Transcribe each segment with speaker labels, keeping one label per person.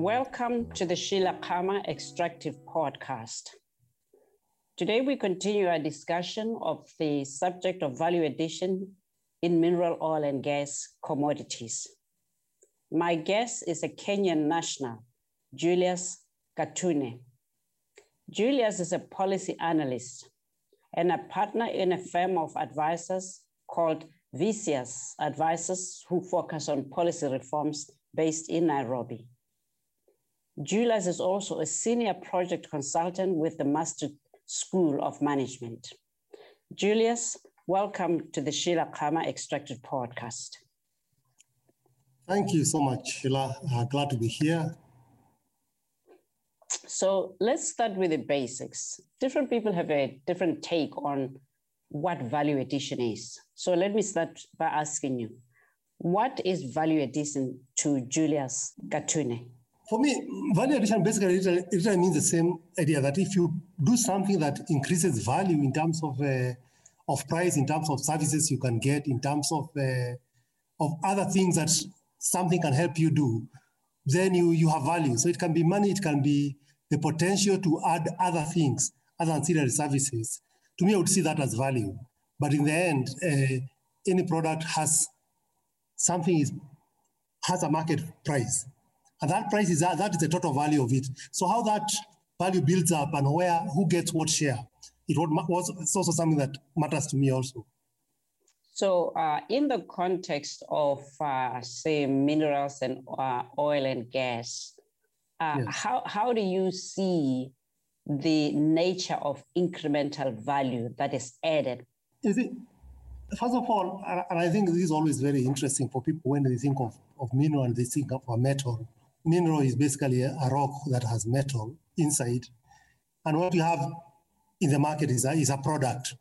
Speaker 1: Welcome to the Sheila Khama Extractive Podcast. Today, we continue our discussion of the subject of value addition in mineral oil and gas commodities. My guest is a Kenyan national, Julius Gatune. Julius is a policy analyst and a partner in a firm of advisors called Vicious Advisors who focus on policy reforms based in Nairobi. Julius is also a senior project consultant with the Maastricht School of Management. Julius, welcome to the Sheila Khama Extracted podcast.
Speaker 2: Thank you so much, Sheila. Uh, glad to be here.
Speaker 1: So let's start with the basics. Different people have a different take on what value addition is. So let me start by asking you, what is value addition to Julius Gatune?
Speaker 2: For me, value addition basically it, it means the same idea that if you do something that increases value in terms of uh, of price, in terms of services you can get, in terms of uh, of other things that something can help you do, then you you have value. So it can be money, it can be the potential to add other things, other ancillary services. To me, I would see that as value. But in the end, uh, any product has something is has a market price, and that price is that, that is the total value of it. So how that value builds up and where who gets what share, it was it's also something that matters to me also.
Speaker 1: So, uh, in the context of, uh, say, minerals and uh, oil and gas, uh, yes. how, how do you see the nature of incremental value that is added?
Speaker 2: Is it, first of all, and I think this is always very interesting for people when they think of, of mineral and they think of a metal. Mineral is basically a, a rock that has metal inside. And what you have in the market is a, is a product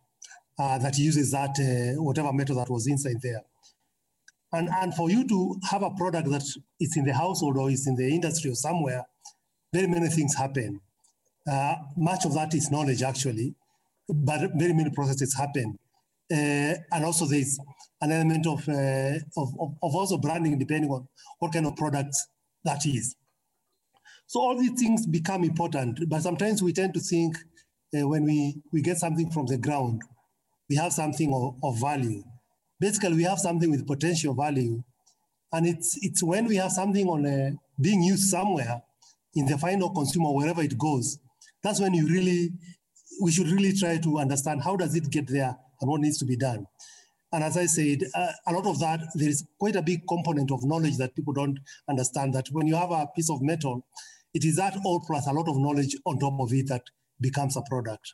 Speaker 2: uh, that uses that uh, whatever metal that was inside there. And, and for you to have a product that is in the household or is in the industry or somewhere, very many things happen. Uh, much of that is knowledge, actually, but very many processes happen. Uh, and also there's an element of, uh, of, of, also branding depending on what kind of product that is. So all these things become important, but sometimes we tend to think uh, when we, we get something from the ground, we have something of, of value. Basically, we have something with potential value. And it's, it's when we have something on a, being used somewhere in the final consumer, wherever it goes, that's when you really, we should really try to understand how does it get there and what needs to be done. And as I said, uh, a lot of that, there is quite a big component of knowledge that people don't understand that when you have a piece of metal, it is that all plus a lot of knowledge on top of it that becomes a product.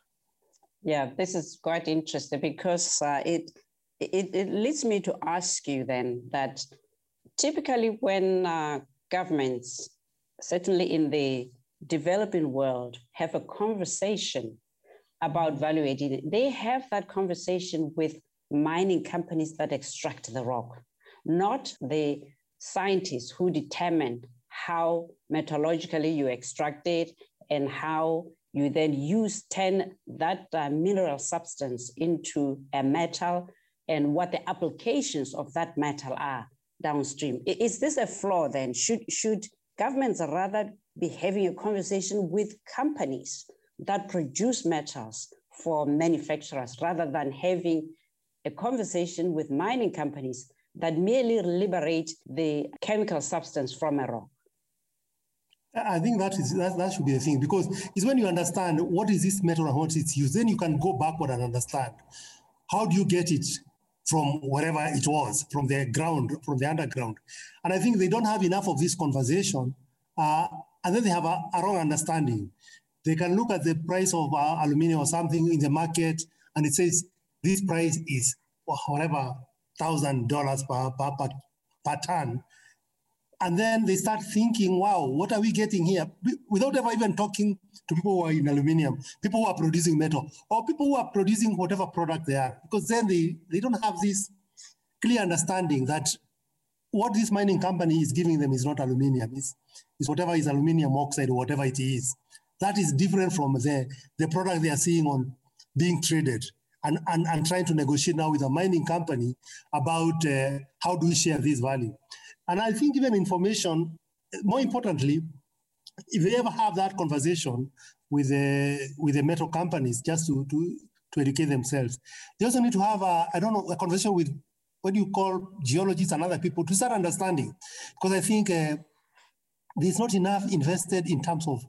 Speaker 1: Yeah, this is quite interesting because uh, it, it, it leads me to ask you then that typically when uh, governments, certainly in the developing world, have a conversation about value addition, they have that conversation with mining companies that extract the rock, not the scientists who determine how metallurgically you extract it and how you then use 10 that uh, mineral substance into a metal and what the applications of that metal are downstream. Is this a flaw then? Should, should governments rather be having a conversation with companies that produce metals for manufacturers rather than having a conversation with mining companies that merely liberate the chemical substance from a rock?
Speaker 2: I think that is that, that should be the thing because it's when you understand what is this metal and what it's used, then you can go backward and understand how do you get it from wherever it was, from the ground, from the underground. And I think they don't have enough of this conversation, uh, and then they have a, a, wrong understanding. They can look at the price of uh, aluminum or something in the market, and it says this price is whatever thousand dollars per, per, per, per ton and then they start thinking, wow, what are we getting here? Without ever even talking to people who are in aluminium, people who are producing metal, or people who are producing whatever product they are. Because then they, they don't have this clear understanding that what this mining company is giving them is not aluminium, it's, it's whatever is aluminium oxide or whatever it is. That is different from the, the product they are seeing on being traded. And, and, and trying to negotiate now with a mining company about uh, how do we share this value. And I think even information, more importantly, if they ever have that conversation with the with the metal companies just to to to educate themselves, they also need to have a I don't know a conversation with what do you call geologists and other people to start understanding, because I think uh, there's not enough invested in terms of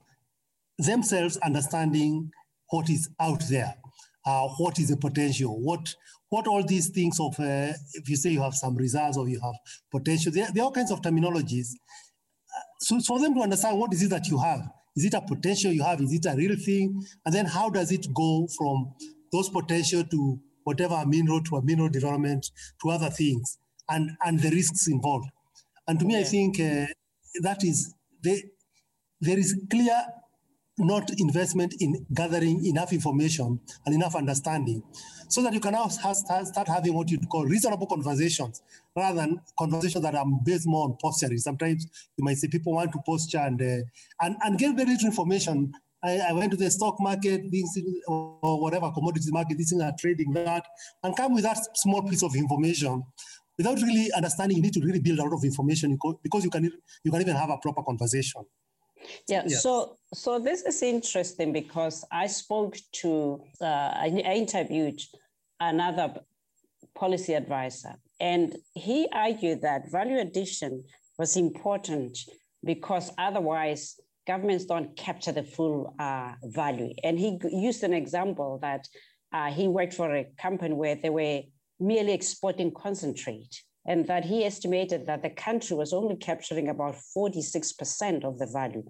Speaker 2: themselves understanding what is out there, uh, what is the potential, what what all these things of uh, if you say you have some results or you have potential, there, there are all kinds of terminologies. So for them to understand what is it that you have, is it a potential you have, is it a real thing, and then how does it go from those potential to whatever mineral to a mineral development to other things, and and the risks involved. And to me. I think uh, that is the, there is clear not investment in gathering enough information and enough understanding so that you can now start having what you'd call reasonable conversations rather than conversations that are based more on posturing. Sometimes you might say people want to posture and, uh, and, and get very little information. I, I, went to the stock market, things, or whatever commodities market, these things are trading that, and come with that small piece of information without really understanding. You need to really build a lot of information because you can you can even have a proper conversation.
Speaker 1: Yeah, yeah, so so this is interesting because I spoke to uh, I, I interviewed another policy advisor, and he argued that value addition was important because otherwise governments don't capture the full uh, value. And he used an example that uh, he worked for a company where they were merely exporting concentrate and that he estimated that the country was only capturing about 46% of the value.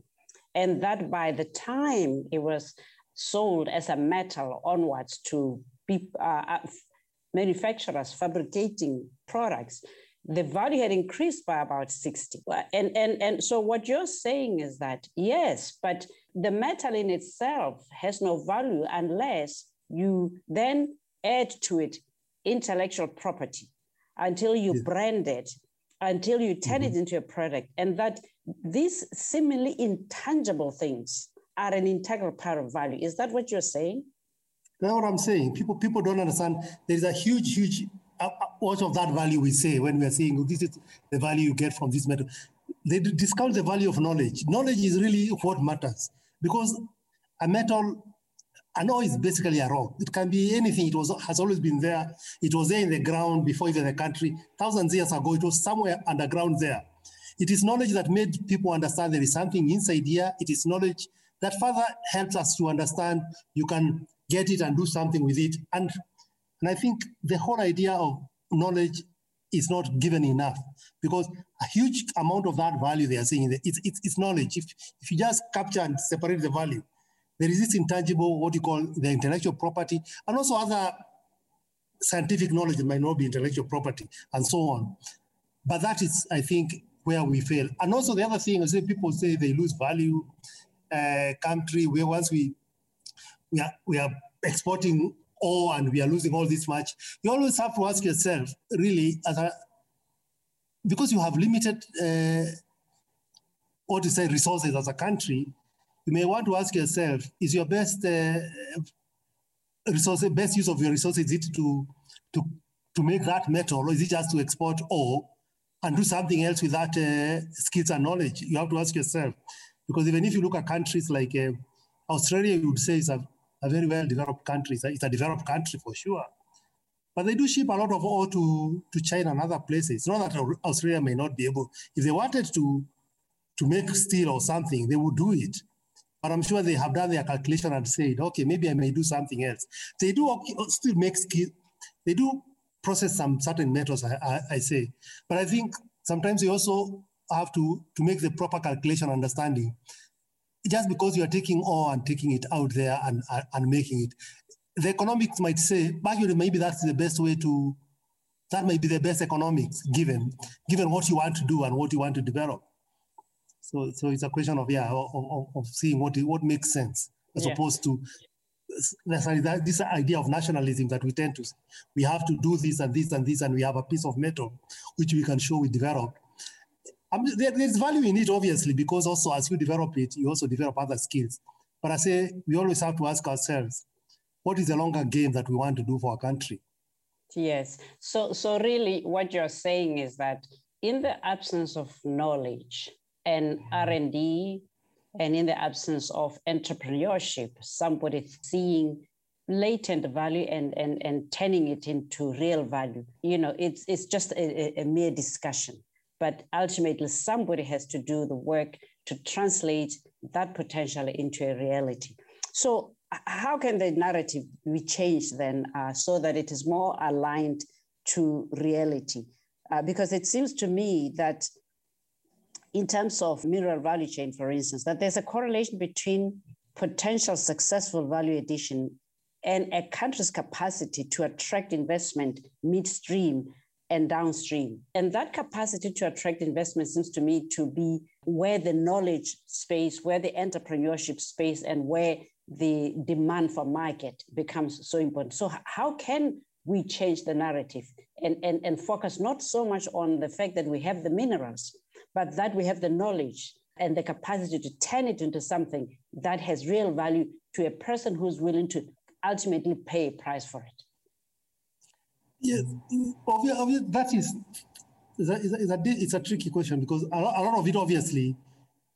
Speaker 1: And that by the time it was sold as a metal onwards to uh, uh manufacturers fabricating products, the value had increased by about 60. And, and, and so what you're saying is that, yes, but the metal in itself has no value unless you then add to it intellectual property until you yeah. brand it, until you turn mm-hmm. it into a product. And that these seemingly intangible things are an integral part of value. Is that what you're saying?
Speaker 2: That's what I'm saying. People, people don't understand. There's a huge, huge uh, what of that value we say when we are saying oh, this is the value you get from this metal. They discount the value of knowledge. Knowledge is really what matters because a metal an ore is basically a rock. It can be anything. It was has always been there. It was there in the ground before even the country. Thousands of years ago, it was somewhere underground there. It is knowledge that made people understand there is something inside here. It is knowledge that further helps us to understand you can get it and do something with it. And, and I think the whole idea of knowledge is not given enough because a huge amount of that value they are saying it's, it's, it's knowledge. If, if you just capture and separate the value, there is this intangible, what you call the intellectual property, and also other scientific knowledge that might not be intellectual property, and so on. But that is, I think, where we fail. And also the other thing is that people say they lose value. Uh, country where once we we are we are exporting ore and we are losing all this much, you always have to ask yourself, really, as a because you have limited uh, what to say resources as a country, you may want to ask yourself, is your best uh, resource, best use of your resources, is it to, to, to make that metal or is it just to export ore and do something else with that uh, skills and knowledge? You have to ask yourself. Because even if you look at countries like uh, Australia, you would say it's a, a very well developed country. It's a developed country for sure. But they do ship a lot of ore to, to China and other places. It's not that Australia may not be able, if they wanted to, to make steel or something, they would do it. But I'm sure they have done their calculation and said, okay, maybe I may do something else. They do uh, still make skill, they do process some certain metals, I, I, I say. But I think sometimes you also have to, to make the proper calculation understanding. Just because you are taking ore and taking it out there and, and making it, the economics might say, maybe that's the best way to, that might be the best economics given, given what you want to do and what you want to develop. So, so it's a question of yeah, of, of seeing what what makes sense as yeah. opposed to that, this idea of nationalism that we tend to we have to do this and this and this and we have a piece of metal which we can show we developed. Um, there, there's value in it obviously because also as you develop it, you also develop other skills. But I say we always have to ask ourselves, what is the longer game that we want to do for our country?
Speaker 1: Yes. So so really what you're saying is that in the absence of knowledge, and R&D and in the absence of entrepreneurship, somebody seeing latent value and, and, and turning it into real value. You know, it's, it's just a, a mere discussion. But ultimately, somebody has to do the work to translate that potential into a reality. So, how can the narrative be changed then uh, so that it is more aligned to reality? Uh, because it seems to me that in terms of mineral value chain, for instance, that there's a correlation between potential successful value addition and a country's capacity to attract investment midstream and downstream. And that capacity to attract investment seems to me to be where the knowledge space, where the entrepreneurship space, and where the demand for market becomes so important. So, how can we change the narrative and, and, and focus not so much on the fact that we have the minerals, but that we have the knowledge and the capacity to turn it into something that has real value to a person who's willing to ultimately pay a price for it?
Speaker 2: Yes, that is, is a, a, it's a tricky question because a lot, of it, obviously,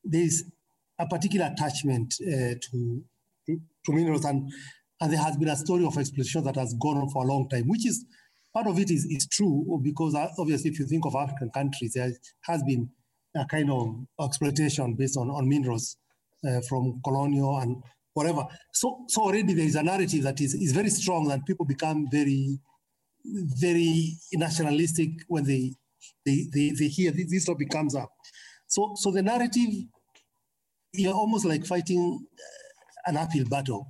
Speaker 2: there is a particular attachment uh, to, to, to minerals and and there has been a story of exploitation that has gone on for a long time, which is part of it is, is true because uh, obviously if you think of African countries, there has been a kind of exploitation based on, on minerals uh, from colonial and whatever. So, so already there is a narrative that is, is very strong and people become very, very nationalistic when they, they, they, they hear this, this topic comes up. So, so the narrative, you're almost like fighting uh, an uphill battle.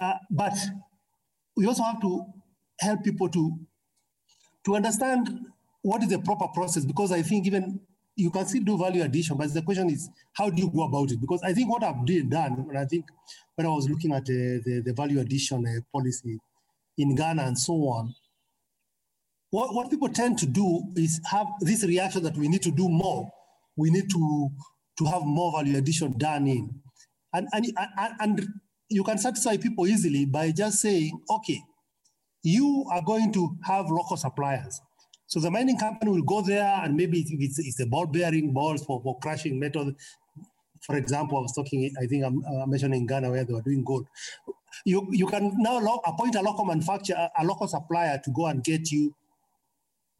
Speaker 2: Uh, but we also have to help people to, to understand what is the proper process because I think even you can still do value addition, but the question is, how do you go about it? Because I think what I've done, and I think when I was looking at uh, the, the value addition uh, policy in Ghana and so on, what, what people tend to do is have this reaction that we need to do more. We need to, to have more value addition done in. And, and, and you can satisfy people easily by just saying, okay, you are going to have local suppliers. So the mining company will go there and maybe it's, it's the ball bearing balls for, for crushing metal. For example, I was talking, I think I'm uh, mentioning Ghana where they were doing gold. You, you can now lo- appoint a local manufacturer, a local supplier to go and get you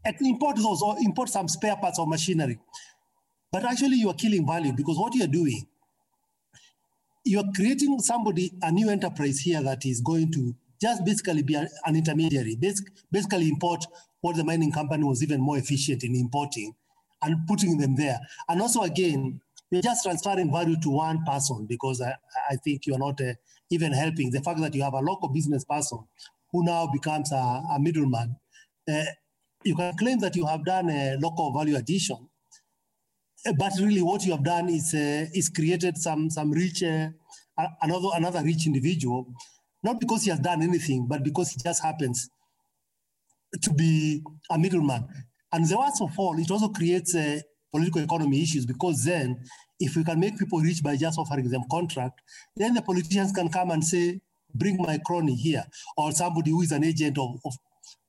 Speaker 2: and import those or import some spare parts or machinery. But actually you are killing value because what you're doing, you're creating somebody, a new enterprise here that is going to just basically be an intermediary, basically import what the mining company was even more efficient in importing and putting them there. And also, again, you're just transferring value to one person because I, I think you're not uh, even helping. The fact that you have a local business person who now becomes a, a middleman, uh, you can claim that you have done a local value addition, uh, but really what you have done is uh, is created some some rich uh, another another rich individual, not because he has done anything, but because he just happens to be a middleman. And the worst of all, it also creates uh, political economy issues because then if we can make people rich by just offering them contract, then the politicians can come and say, bring my crony here, or somebody who is an agent of, of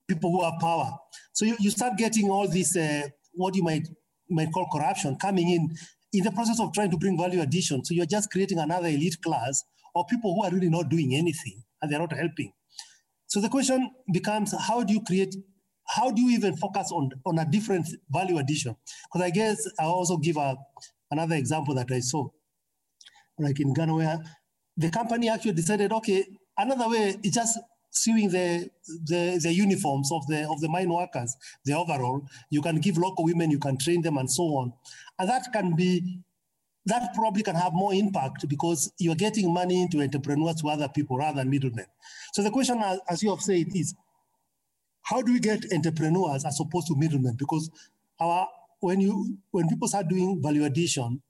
Speaker 2: people who have power. So you, you start getting all this, uh, what you might, might call corruption coming in in the process of trying to bring value addition. So you're just creating another elite class of people who are really not doing anything and they're not helping. So the question becomes, how do you create, how do you even focus on, on a different value addition? Because I guess I'll also give a, another example that I saw, like in Ghana, where the company actually decided, okay, another way is just sewing the, the, the uniforms of the, of the mine workers, the overall. You can give local women, you can train them and so on. And that can be that probably can have more impact because you're getting money into entrepreneurs to other people rather than middlemen. So the question, as you have said, is how do we get entrepreneurs as opposed to middlemen? Because our when you when people start doing value addition,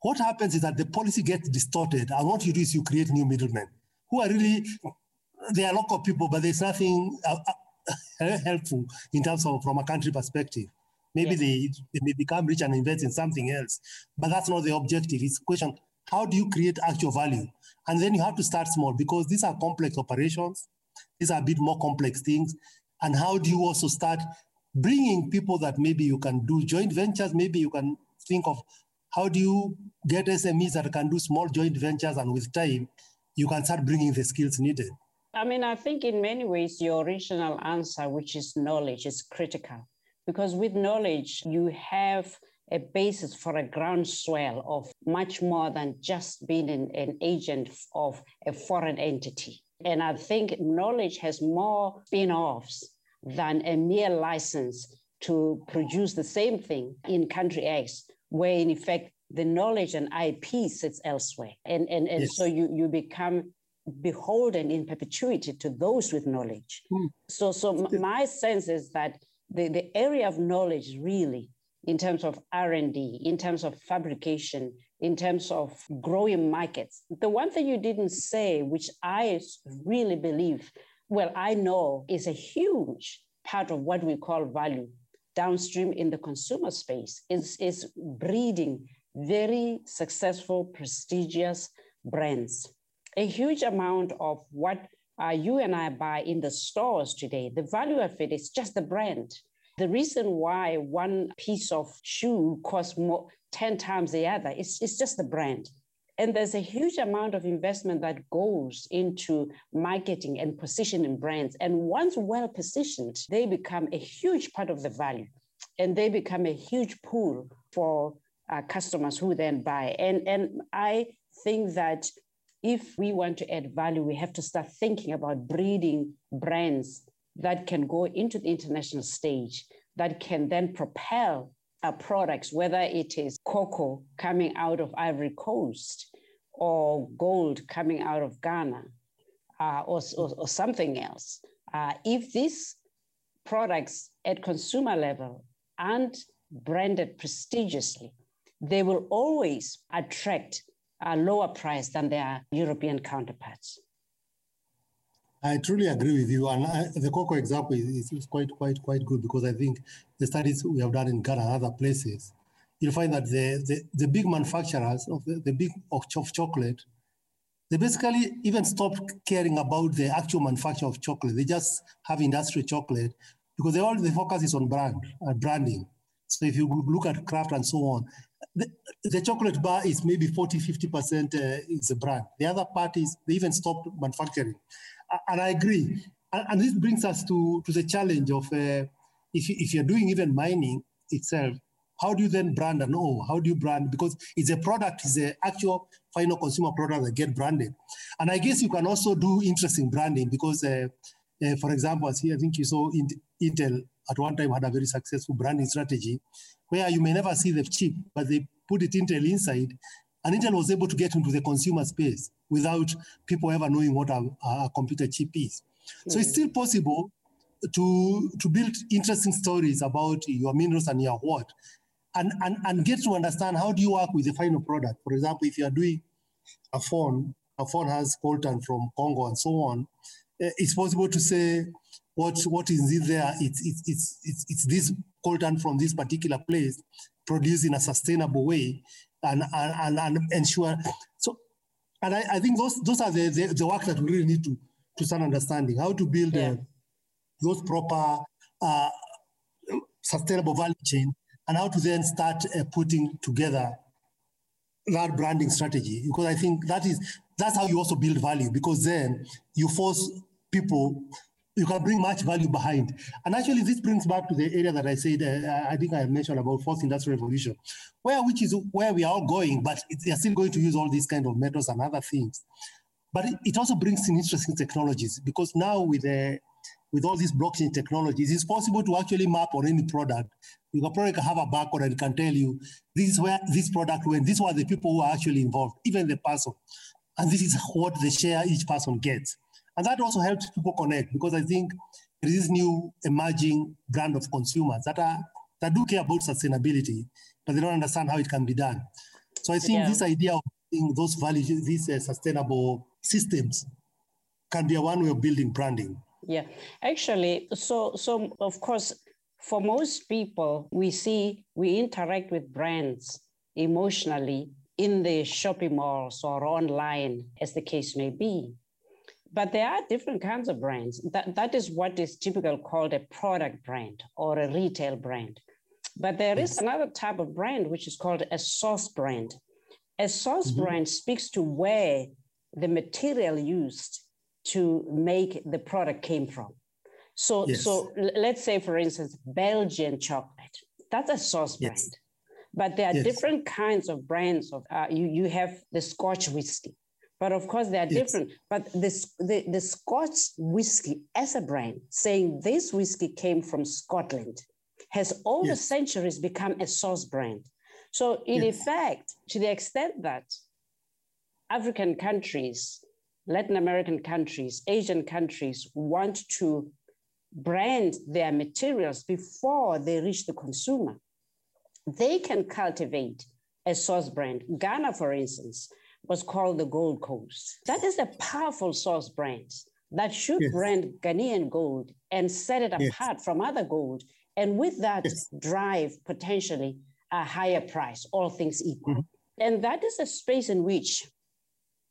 Speaker 2: what happens is that the policy gets distorted, and what you do is you create new middlemen who are really they are local people, but there's nothing uh, uh, helpful in terms of from a country perspective. Maybe yes. they, they may become rich and invest in something else, but that's not the objective. It's a question how do you create actual value? And then you have to start small because these are complex operations. These are a bit more complex things. And how do you also start bringing people that maybe you can do joint ventures? Maybe you can think of How do you get SMEs that can do small joint ventures and with time, you can start bringing the skills needed?
Speaker 1: I mean, I think in many ways, your original answer, which is knowledge, is critical because with knowledge, you have a basis for a groundswell of much more than just being an, an agent of a foreign entity. And I think knowledge has more spin offs than a mere license to produce the same thing in country X, where in effect the knowledge and IP sits elsewhere. And, and, and yes. so you, you become beholden in perpetuity to those with knowledge. Mm. So, so my sense is that the, the area of knowledge really in terms of r&d in terms of fabrication in terms of growing markets. The one thing you didn't say which i really believe well i know is a huge part of what we call value downstream in the consumer space is, is breeding very successful prestigious brands. A huge amount of what uh, you and I buy in the stores today, the value of it is just the brand. The reason why one piece of shoe costs more 10 times the other is it's just the brand. And there's a huge amount of investment that goes into marketing and positioning brands. And once well positioned, they become a huge part of the value and they become a huge pool for uh, customers who then buy. And, and I think that if we want to add value, we have to start thinking about breeding brands that can go into the international stage, that can then propel our products, whether it is cocoa coming out of Ivory Coast or gold coming out of Ghana uh, or, or, or, something else. Uh, if these products at consumer level aren't branded prestigiously, they will always attract a lower price than their European counterparts.
Speaker 2: I truly agree with you, and I, the cocoa example is, is, quite, quite, quite good because I think the studies we have done in Ghana and other places, you'll find that the, the, the big manufacturers of the, the big of, of chocolate, they basically even stopped caring about the actual manufacture of chocolate. They just have industrial chocolate because they all the focus is on brand and uh, branding. So if you look at Kraft and so on, the, the chocolate bar is maybe 40, 50% uh, is a brand. The other part is they even stopped manufacturing. And I agree. And, and this brings us to, to the challenge of uh, if, you, if you're doing even mining itself, how do you then brand and oh, how do you brand? Because it's a product, it's an actual final consumer product that get branded. And I guess you can also do interesting branding because, uh, uh, for example, as here, I think you saw Intel at one time had a very successful branding strategy where you may never see the chip, but they put it Intel inside, and Intel was able to get into the consumer space without people ever knowing what a, a computer chip is. Mm. So it's hmm. still possible to, to build interesting stories about your minerals and your what, and, and, and get to understand how do you work with the final product. For example, if you are doing a phone, a phone has coltan from Congo and so on, eh, it's possible to say what, what is in there, it's, it's, it's, it's, it's this coltan from this particular place produced in a sustainable way and, and, and, ensure. So, and I, I think those, those are the, the, the, work that we really need to, to start understanding how to build yeah. uh, those proper uh, sustainable value chain and how to then start uh, putting together that branding strategy because I think that is that's how you also build value because then you force people you can bring much value behind. And actually, this brings back to the area that I said, uh, I think I mentioned about fourth industrial revolution, where which is where we are all going, but they are still going to use all these kind of metals and other things. But it, also brings in interesting technologies because now with the with all these blockchain technologies, it's possible to actually map on any product. You can probably have a barcode and can tell you this is where this product went. These were the people who are actually involved, even the person. And this is what the share each person gets. And that also helps people connect because I think there is this new emerging brand of consumers that are that do care about sustainability, but they don't understand how it can be done. So I think yeah. this idea of those values, these uh, sustainable systems, can be a one way of building branding.
Speaker 1: Yeah, actually, so so of course, for most people, we see we interact with brands emotionally in the shopping malls or online, as the case may be. But there are different kinds of brands. That, that is what is typical called a product brand or a retail brand. But there is another type of brand which is called a source brand. A source mm-hmm. brand speaks to where the material used to make the product came from. So, yes. so let's say, for instance, Belgian chocolate. That's a source brand. Yes. But there are yes. different kinds of brands of uh, you. You have the Scotch whiskey, but of course they are different. But this the, the Scotch whiskey as a brand, saying this whiskey came from Scotland, has over centuries become a source brand. So in effect, to the extent that African countries, Latin American countries, Asian countries want to brand their materials before they reach the consumer. They can cultivate a source brand. Ghana, for instance, was called the Gold Coast. That is a powerful source brand that should yes. brand Ghanaian gold and set it apart yes. from other gold. And with that, yes. drive potentially a higher price, all things equal. Mm-hmm. And that is a space in which,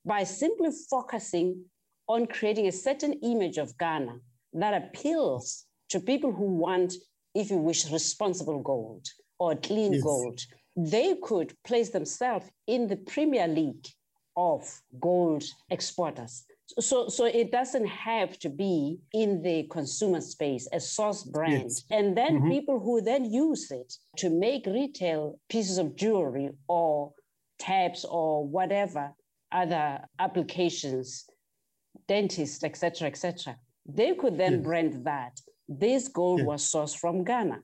Speaker 1: by simply focusing on creating a certain image of Ghana, that appeals to people who want, if you wish, responsible gold or clean gold. They could place themselves in the Premier League of gold exporters. So, so it doesn't have to be in the consumer space, a source brand. Yes. And then mm-hmm. people who then use it to make retail pieces of jewelry or tabs or whatever other applications, dentists, etc., etc. They could then yes. brand that this gold yes. was sourced from Ghana.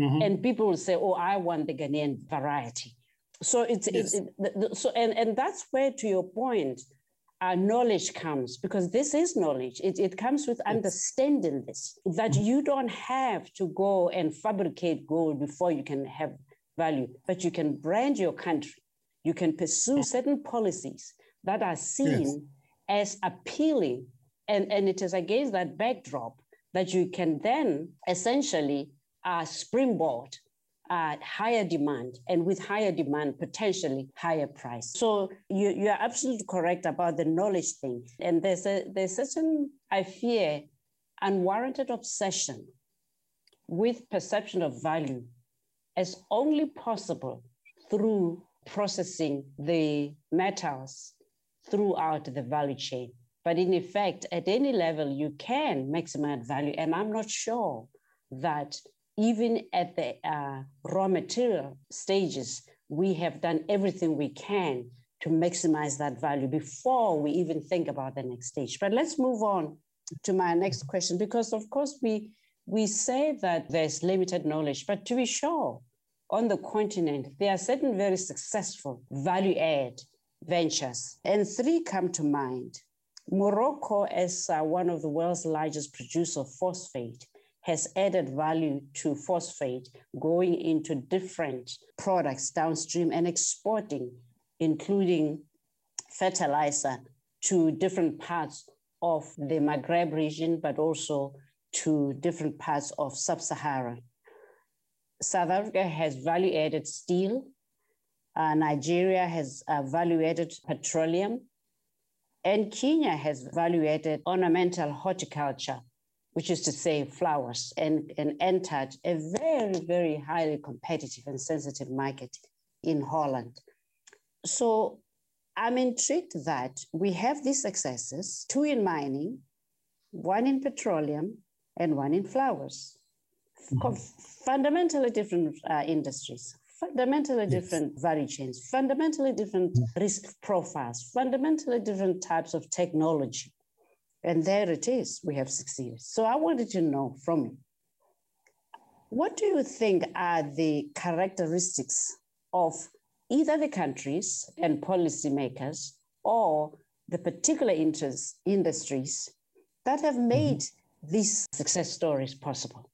Speaker 1: Mm-hmm. And people will say, oh, I want the Ghanaian variety. So it's, yes. it, it, so and, and that's where, to your point, our knowledge comes because this is knowledge. It, it comes with understanding this, that mm-hmm. you don't have to go and fabricate gold before you can have value, but you can brand your country. You can pursue certain policies that are seen as appealing and, and it is against that backdrop that you can then essentially uh, springboard uh, higher demand and with higher demand potentially higher price. So you, you are absolutely correct about the knowledge thing. And there's a there's certain i fear unwarranted obsession with perception of value as only possible through processing the metals throughout the value chain. But in effect, at any level, you can maximize value. And I'm not sure that even at the uh, raw material stages, we have done everything we can to maximize that value before we even think about the next stage. But let's move on to my next question, because of course we we say that there's limited knowledge, but to be sure, on the continent, there are certain very successful value add ventures, and three come to mind. Morocco, as uh, one of the world's largest producer of phosphate, has added value to phosphate going into different products downstream and exporting, including fertilizer to different parts of the Maghreb region, but also to different parts of sub-Sahara. South Africa has value-added steel. Uh, Nigeria has uh, value-added petroleum. And Kenya has value added ornamental horticulture, which is to say flowers, and, and entered a very, very highly competitive and sensitive market in Holland. So I'm intrigued that we have these successes, two in mining, one in petroleum, and one in flowers. Mm-hmm. Fundamentally different uh, industries fundamentally yes. different value chains, fundamentally different risk profiles, fundamentally different types of technology. And there it is, we have succeeded. So I wanted to know from you, what do you think are the characteristics of either the countries and policymakers or the particular interests, industries that have mm-hmm. made mm-hmm. these success stories possible?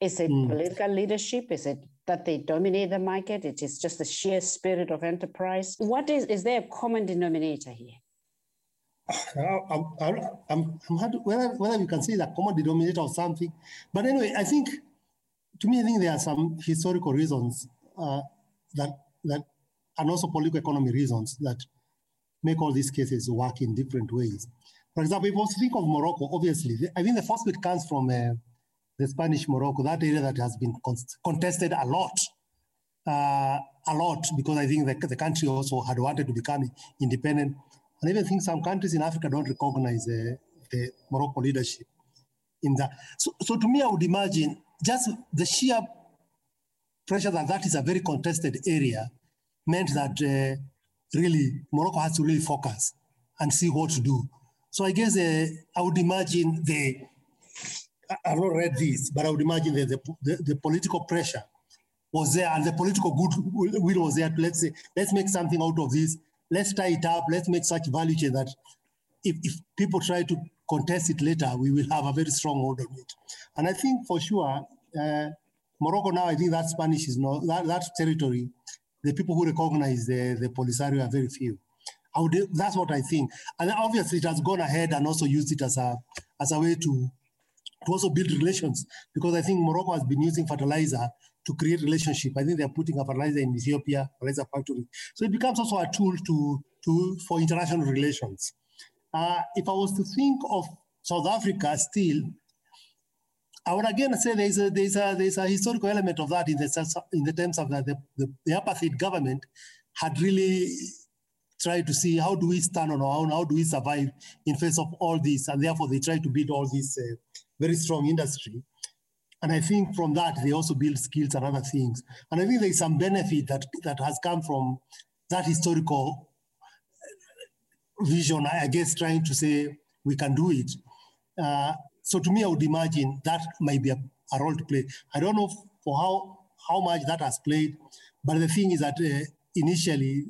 Speaker 1: Is it mm. political leadership? Is it that they dominate the market. It is just the sheer spirit of enterprise. What is, is there a common denominator here?
Speaker 2: I'm, I'm, I'm, hard, whether, whether you can say that common denominator or something. But anyway, I think, to me, I think there are some historical reasons uh, that, that, and also political economy reasons that make all these cases work in different ways. For example, if you think of Morocco, obviously, I think the first bit comes from uh, the Spanish Morocco, that area that has been contested a lot, uh, a lot, because I think the, the country also had wanted to become independent. And even think some countries in Africa don't recognize uh, the Morocco leadership in that. So, so to me, I would imagine just the sheer pressure that that is a very contested area meant that uh, really Morocco has to really focus and see what to do. So I guess uh, I would imagine the, I've not read this, but I would imagine the, the, the, political pressure was there and the political goodwill was there. Let's say, let's make something out of this. Let's tie it up. Let's make such value chain that if, if people try to contest it later, we will have a very strong hold on it. And I think for sure, uh, Morocco now, I think that Spanish is not, that, that territory, the people who recognize the, the Polisario are very few. I Would, that's what I think. And obviously it has gone ahead and also used it as a, as a way to, to also build relations because I think Morocco has been using fertilizer to create relationship. I think they're putting up a fertilizer in Ethiopia, fertilizer factory. So it becomes also a tool to, to for international relations. Uh, if I was to think of South Africa still, I would again say there's a, there's a, there's a historical element of that in the, in the terms of that the, the, the apartheid government had really tried to see how do we stand on our own, how do we survive in face of all this, and therefore they tried to build all this uh, very strong industry. And I think from that they also build skills and other things. And I think there's some benefit that that has come from that historical vision, I guess, trying to say we can do it. Uh, so to me, I would imagine that might be a, a, role to play. I don't know for how how much that has played, but the thing is that uh, initially,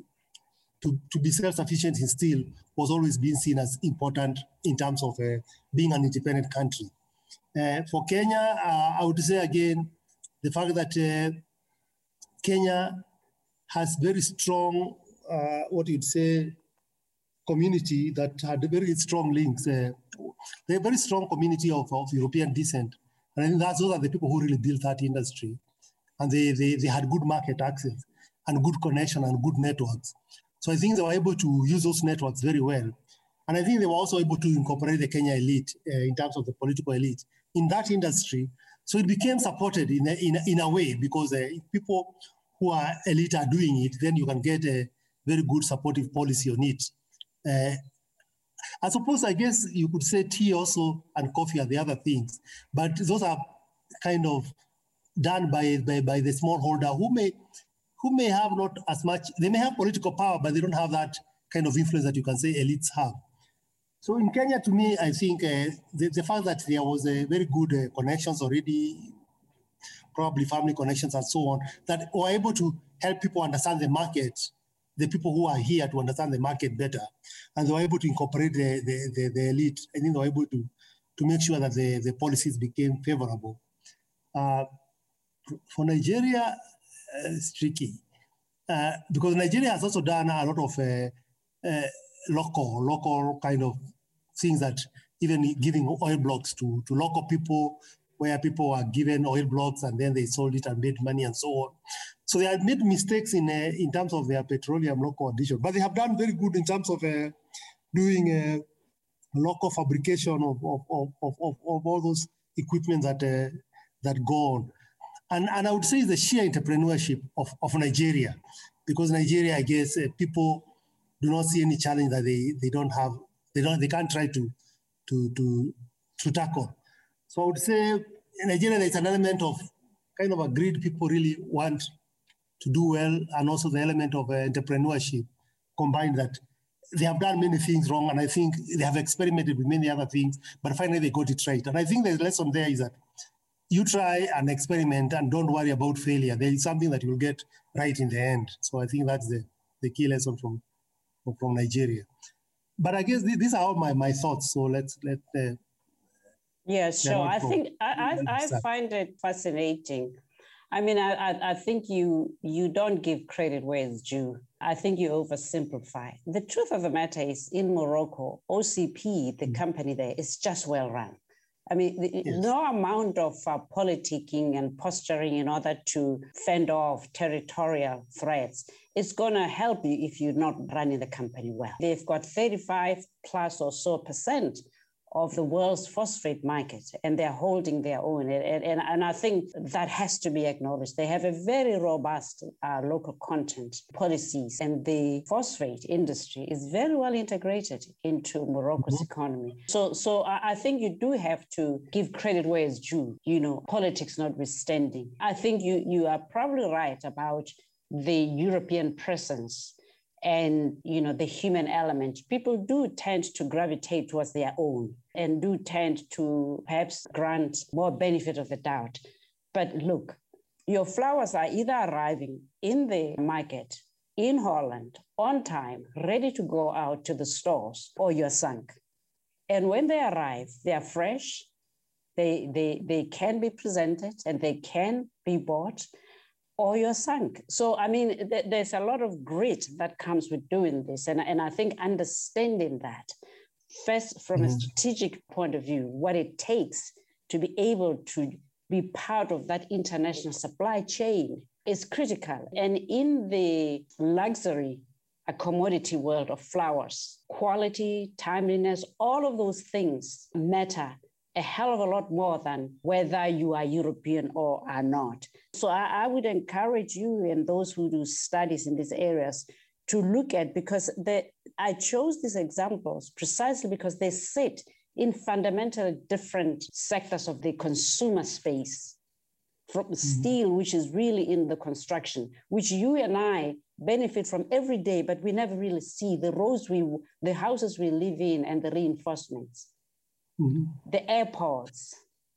Speaker 2: to, to be self-sufficient in steel was always being seen as important in terms of uh, being an independent country. Uh, for Kenya, uh, I would say again, the fact that uh, Kenya has very strong, uh, what you'd say, community that had very strong links. Uh, they're a very strong community of, of European descent. And I think that's, those are the people who really built that industry. And they, they, they had good market access and good connection and good networks. So I think they were able to use those networks very well. And I think they were also able to incorporate the Kenya elite uh, in terms of the political elite in that industry. So it became supported in a, in a, in a way because uh, if people who are elite are doing it, then you can get a very good supportive policy on it. Uh, I suppose, I guess you could say tea also and coffee are the other things, but those are kind of done by, by, by the smallholder who may, who may have not as much, they may have political power, but they don't have that kind of influence that you can say elites have. So in Kenya, to me, I think uh, the, the, fact that there was a very good uh, connections already, probably family connections and so on, that were able to help people understand the market the people who are here to understand the market better. And they were able to incorporate the, the, the, the elite. I think they were able to, to make sure that the, the policies became favorable. Uh, for Nigeria, uh, it's tricky. Uh, because Nigeria has also done a lot of uh, local, local kind of things that even giving oil blocks to, to local people where people are given oil blocks and then they sold it and made money and so on. So they have made mistakes in uh, in terms of their petroleum local addition, but they have done very good in terms of uh, doing uh, local fabrication of of, of, of, of, all those equipment that uh, that go on. And, and I would say the sheer entrepreneurship of, of Nigeria, because Nigeria, I guess, uh, people do not see any challenge that they, they don't have, they don't they can't try to to to to tackle. So I would say in Nigeria there's an element of kind of a greed people really want to do well, and also the element of uh, entrepreneurship combined that they have done many things wrong, and I think they have experimented with many other things, but finally they got it right. And I think the lesson there is that you try and experiment and don't worry about failure. There is something that you'll get right in the end. So I think that's the, the key lesson from, from Nigeria. But I guess these are all my, my thoughts. So let's let. Uh,
Speaker 1: yeah, sure. I think I, I, I find it fascinating I mean, I, I, think you you don't give credit where it's due. I think you oversimplify. The truth of the matter is, in Morocco, OCP, the mm. company there, is just well run. I mean, the, yes. no amount of uh, politicking and posturing in order to fend off territorial threats is going to help you if you're not running the company well. They've got 35 plus or so percent of the world's phosphate market and they're holding their own. And, and, and I think that has to be acknowledged. They have a very robust uh, local content policies, and the phosphate industry is very well integrated into Morocco's mm-hmm. economy. So, so I, I think you do have to give credit where it's due, you know, politics notwithstanding. I think you, you are probably right about the European presence and you know the human element. People do tend to gravitate towards their own and do tend to perhaps grant more benefit of the doubt. But look your flowers are either arriving in the market in holland on time ready to go out to the stores or you're sunk. And when they arrive they are fresh they they they can be presented and they can be bought or you're sunk. So, I mean, th- there's a lot of grit that comes with doing this. And, and I think understanding that, first, from mm-hmm. a strategic point of view, what it takes to be able to be part of that international supply chain is critical. And in the luxury, a commodity world of flowers, quality, timeliness, all of those things matter a hell of a lot more than whether you are European or are not. So I, I would encourage you and those who do studies in these areas to look at because they, I chose these examples precisely because they sit in fundamentally different sectors of the consumer space. From mm-hmm. steel, which is really in the construction, which you and I benefit from every day, but we never really see the roads we, the houses we live in, and the reinforcements mm-hmm. the airports,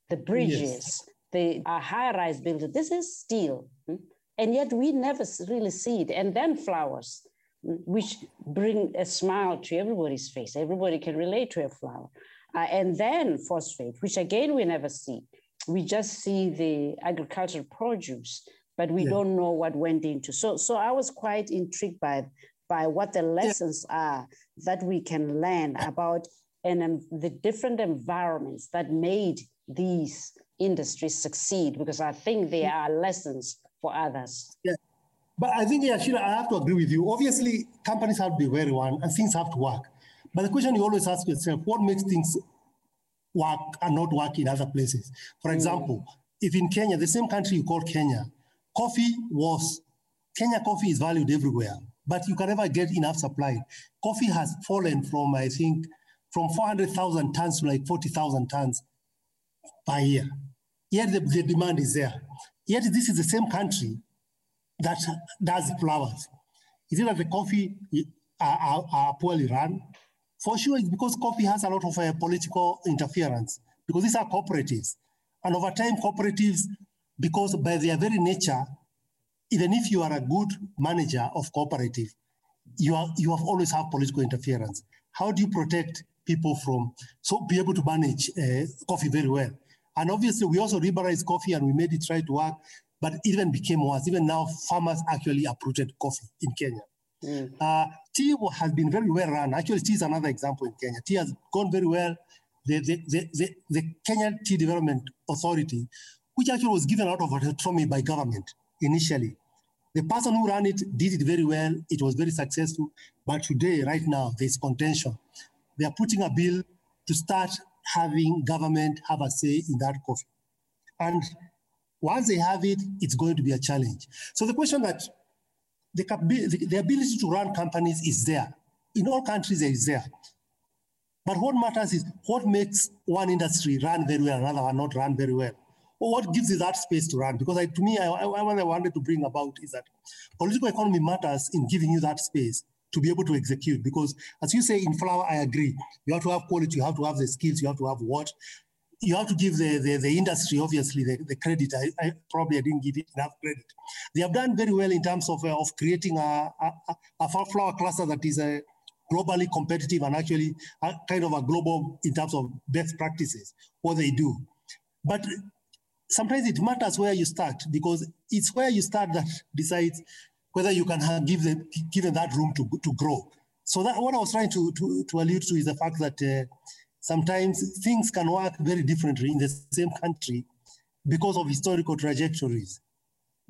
Speaker 1: the bridges, yes. the high rise buildings. This is steel. Hmm? And yet we never really see it. And then flowers, hmm, which bring a smile to everybody's face. Everybody can relate to a flower. Uh, and then phosphate, which again we never see. We just see the agricultural produce, but we yeah. don't know what went into. So, so I was quite intrigued by by what the lessons yeah. are that we can learn about and um, the different environments that made these industries succeed because I think there are lessons for others.
Speaker 2: Yeah. But I think, yeah, Sheila, I have to agree with you. Obviously, companies have to be very one and things have to work. But the question you always ask yourself, what makes things work and not work in other places? For example, mm. if in Kenya, the same country you call Kenya, coffee was, Kenya coffee is valued everywhere, but you can never get enough supply. Coffee has fallen from, I think, from 400,000 tons to like 40,000 tons per year. Yet the, the, demand is there. Yet this is the same country that does flowers. Is it that the coffee are, are, are poorly run? For sure, it's because coffee has a lot of uh, political interference because these are cooperatives. And over time, cooperatives, because by their very nature, even if you are a good manager of cooperative, you, are, you have always have political interference. How do you protect people from, so be able to manage uh, coffee very well. And obviously, we also liberalized coffee and we made it try to work, but it even became worse. Even now, farmers actually uprooted coffee in Kenya. Mm. Uh, tea has been very well run. Actually, tea is another example in Kenya. Tea has gone very well. The, the, the, the, the Kenya Tea Development Authority, which actually was given out of autonomy by government initially. The person who ran it did it very well. It was very successful. But today, right now, there's contention they are putting a bill to start having government have a say in that coffee. And once they have it, it's going to be a challenge. So the question that the, the ability to run companies is there. In all countries, it is there. But what matters is what makes one industry run very well, another one not run very well. Or what gives you that space to run? Because I, to me, I, I, what I wanted to bring about is that political economy matters in giving you that space to be able to execute. Because as you say in flower, I agree. You have to have quality, you have to have the skills, you have to have what. You have to give the, the, the industry, obviously, the, the credit. I, I, probably I didn't give it enough credit. They have done very well in terms of, uh, of creating a, a, a flower cluster that is a uh, globally competitive and actually a, kind of a global in terms of best practices, what they do. But sometimes it matters where you start because it's where you start that decides whether you can have, give them given that room to, to grow. So that what I was trying to, to, to allude to is the fact that uh, sometimes things can work very differently in the same country because of historical trajectories.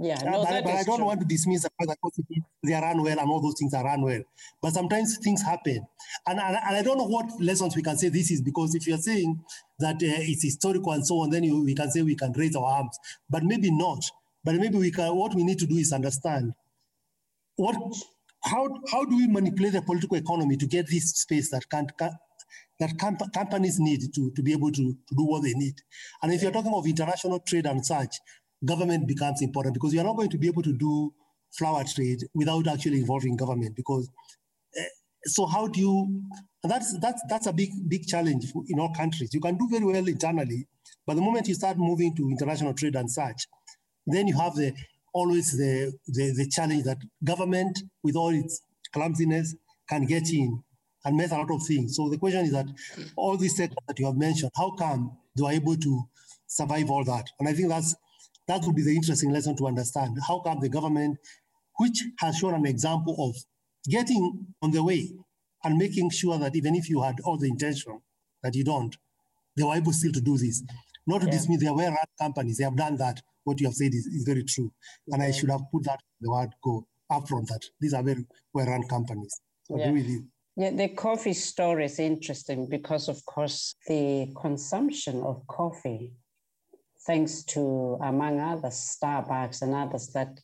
Speaker 1: Yeah, no,
Speaker 2: but, but I don't
Speaker 1: true.
Speaker 2: want to dismiss the fact that they are run well and all those things are run well. But sometimes things happen. And, and, and, I don't know what lessons we can say this is because if you're saying that uh, it's historical and so on, then you, we can say we can raise our arms, but maybe not. But maybe we can, what we need to do is understand what, how, how do we manipulate the political economy to get this space that can't, can, that comp- companies need to, to be able to, to do what they need. And if you're talking of international trade and such, government becomes important because you're not going to be able to do flower trade without actually involving government because uh, so how do you and that's that's that's a big big challenge in all countries you can do very well internally but the moment you start moving to international trade and such then you have the always the the, the challenge that government with all its clumsiness can get in and mess a lot of things so the question is that all these sectors that you have mentioned how come they are able to survive all that and i think that's that would be the interesting lesson to understand. How come the government, which has shown an example of getting on the way and making sure that even if you had all the intention that you don't, they were able still to do this. Not to yeah. dismiss, they were companies. They have done that. What you have said is, is very true. And I should have put that the word go up from that. These are very well-run companies. So yeah. I agree with you.
Speaker 1: Yeah, the coffee story is interesting because, of course, the consumption of coffee thanks to, among others, Starbucks and others, that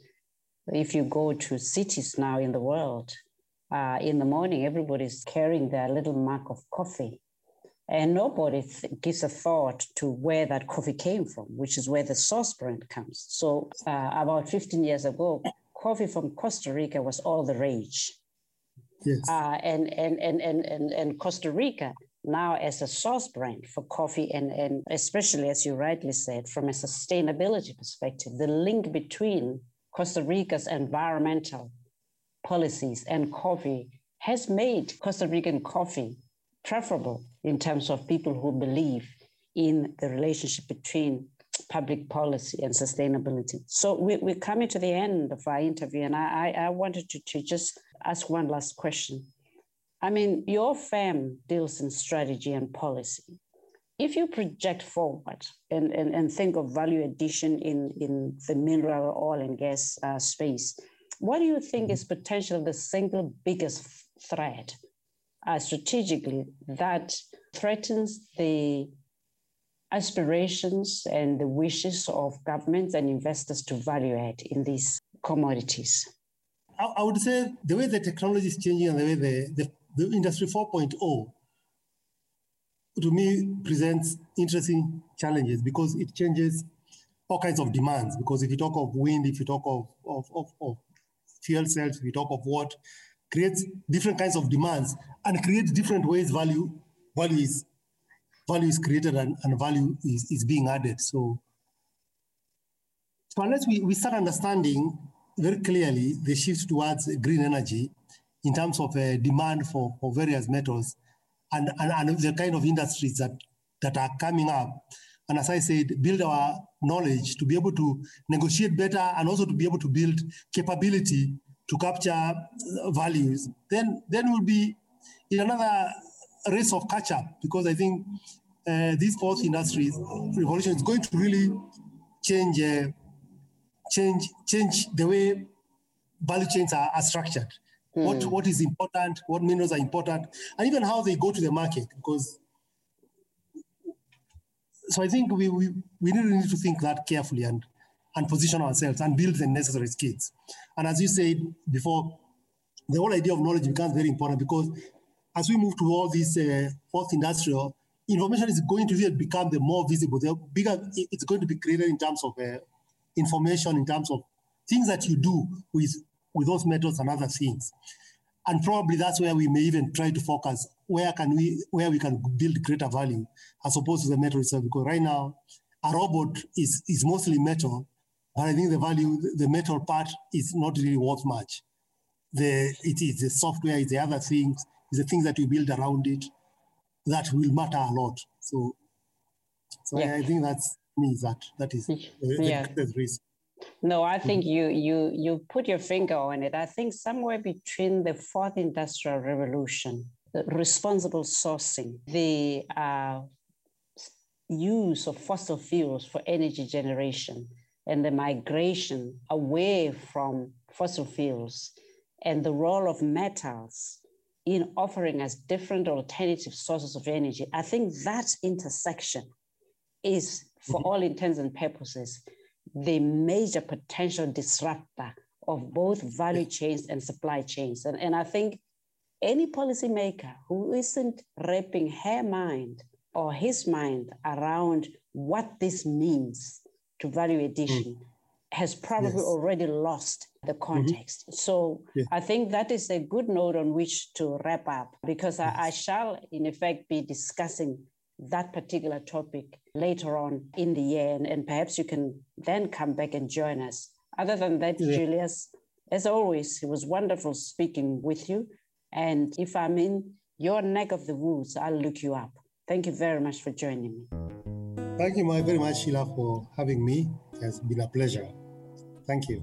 Speaker 1: if you go to cities now in the world, uh, in the morning, everybody's carrying their little mug of coffee. And nobody th- gives a thought to where that coffee came from, which is where the source brand comes. So, uh, about 15 years ago, coffee from Costa Rica was all the rage.
Speaker 2: Yes.
Speaker 1: Uh, and, and, and, and, and, and Costa Rica now as a source brand for coffee and, and especially as you rightly said from a sustainability perspective the link between costa rica's environmental policies and coffee has made costa rican coffee preferable in terms of people who believe in the relationship between public policy and sustainability. So we, we're coming to the end of our interview, and I, I, I wanted to, to just ask one last question. I mean, your firm deals in strategy and policy. If you project forward and, and, and think of value addition in, in the mineral, oil, and gas uh, space, what do you think is potentially the single biggest threat uh, strategically that threatens the aspirations and the wishes of governments and investors to value add in these commodities?
Speaker 2: I, would say the way the technology is changing and the way the, the the Industry 4.0 to me presents interesting challenges because it changes all kinds of demands. Because if you talk of wind, if you talk of, of, of, of fuel cells, if you talk of what, creates different kinds of demands and creates different ways value value is value is created and, and value is, is being added. So, so unless we, we start understanding very clearly the shift towards green energy, in terms of uh, demand for, for various metals and, and, and the kind of industries that, that are coming up. And as I said, build our knowledge to be able to negotiate better and also to be able to build capability to capture uh, values. Then, then we'll be in another race of catch up because I think uh, this fourth industry revolution is going to really change, uh, change, change the way value chains are, are structured mm. what, hmm. what is important, what minerals are important, and even how they go to the market. Because so I think we, we, we really need to think that carefully and, and position ourselves and build the necessary skills. And as you said before, the whole idea of knowledge becomes very important because as we move towards this uh, fourth industrial, information is going to become the more visible, the bigger it's going to be created in terms of uh, information, in terms of things that you do with with those metals and other things. And probably that's where we may even try to focus where can we where we can build greater value as opposed to the metal itself. Because right now, a robot is is mostly metal, but I think the value, the metal part is not really worth much. The it is the software, it's the other things, it's the things that you build around it that will matter a lot. So so yeah. I, I think that's me that that is the, yeah. the reason.
Speaker 1: No, I think mm-hmm. you you you put your finger on it. I think somewhere between the fourth industrial revolution, the responsible sourcing, the uh, use of fossil fuels for energy generation, and the migration away from fossil fuels and the role of metals in offering us different alternative sources of energy, I think that intersection is, for mm-hmm. all intents and purposes, the major potential disruptor of both value chains and supply chains. And, and I think any policymaker who isn't wrapping her mind or his mind around what this means to value addition mm. has probably yes. already lost the mm-hmm. context. Mm-hmm. So yeah. I think that is a good note on which to wrap up because yes. I, I shall, in effect, be discussing that particular topic later on in the year. And, and perhaps you can then come back and join us. Other than that, yeah. Julius, as always, it was wonderful speaking with you. And if I'm in your neck of the woods, I'll look you up. Thank you very much for joining me.
Speaker 2: Thank you very much, Sheila, for having me. It has been a pleasure. Thank you.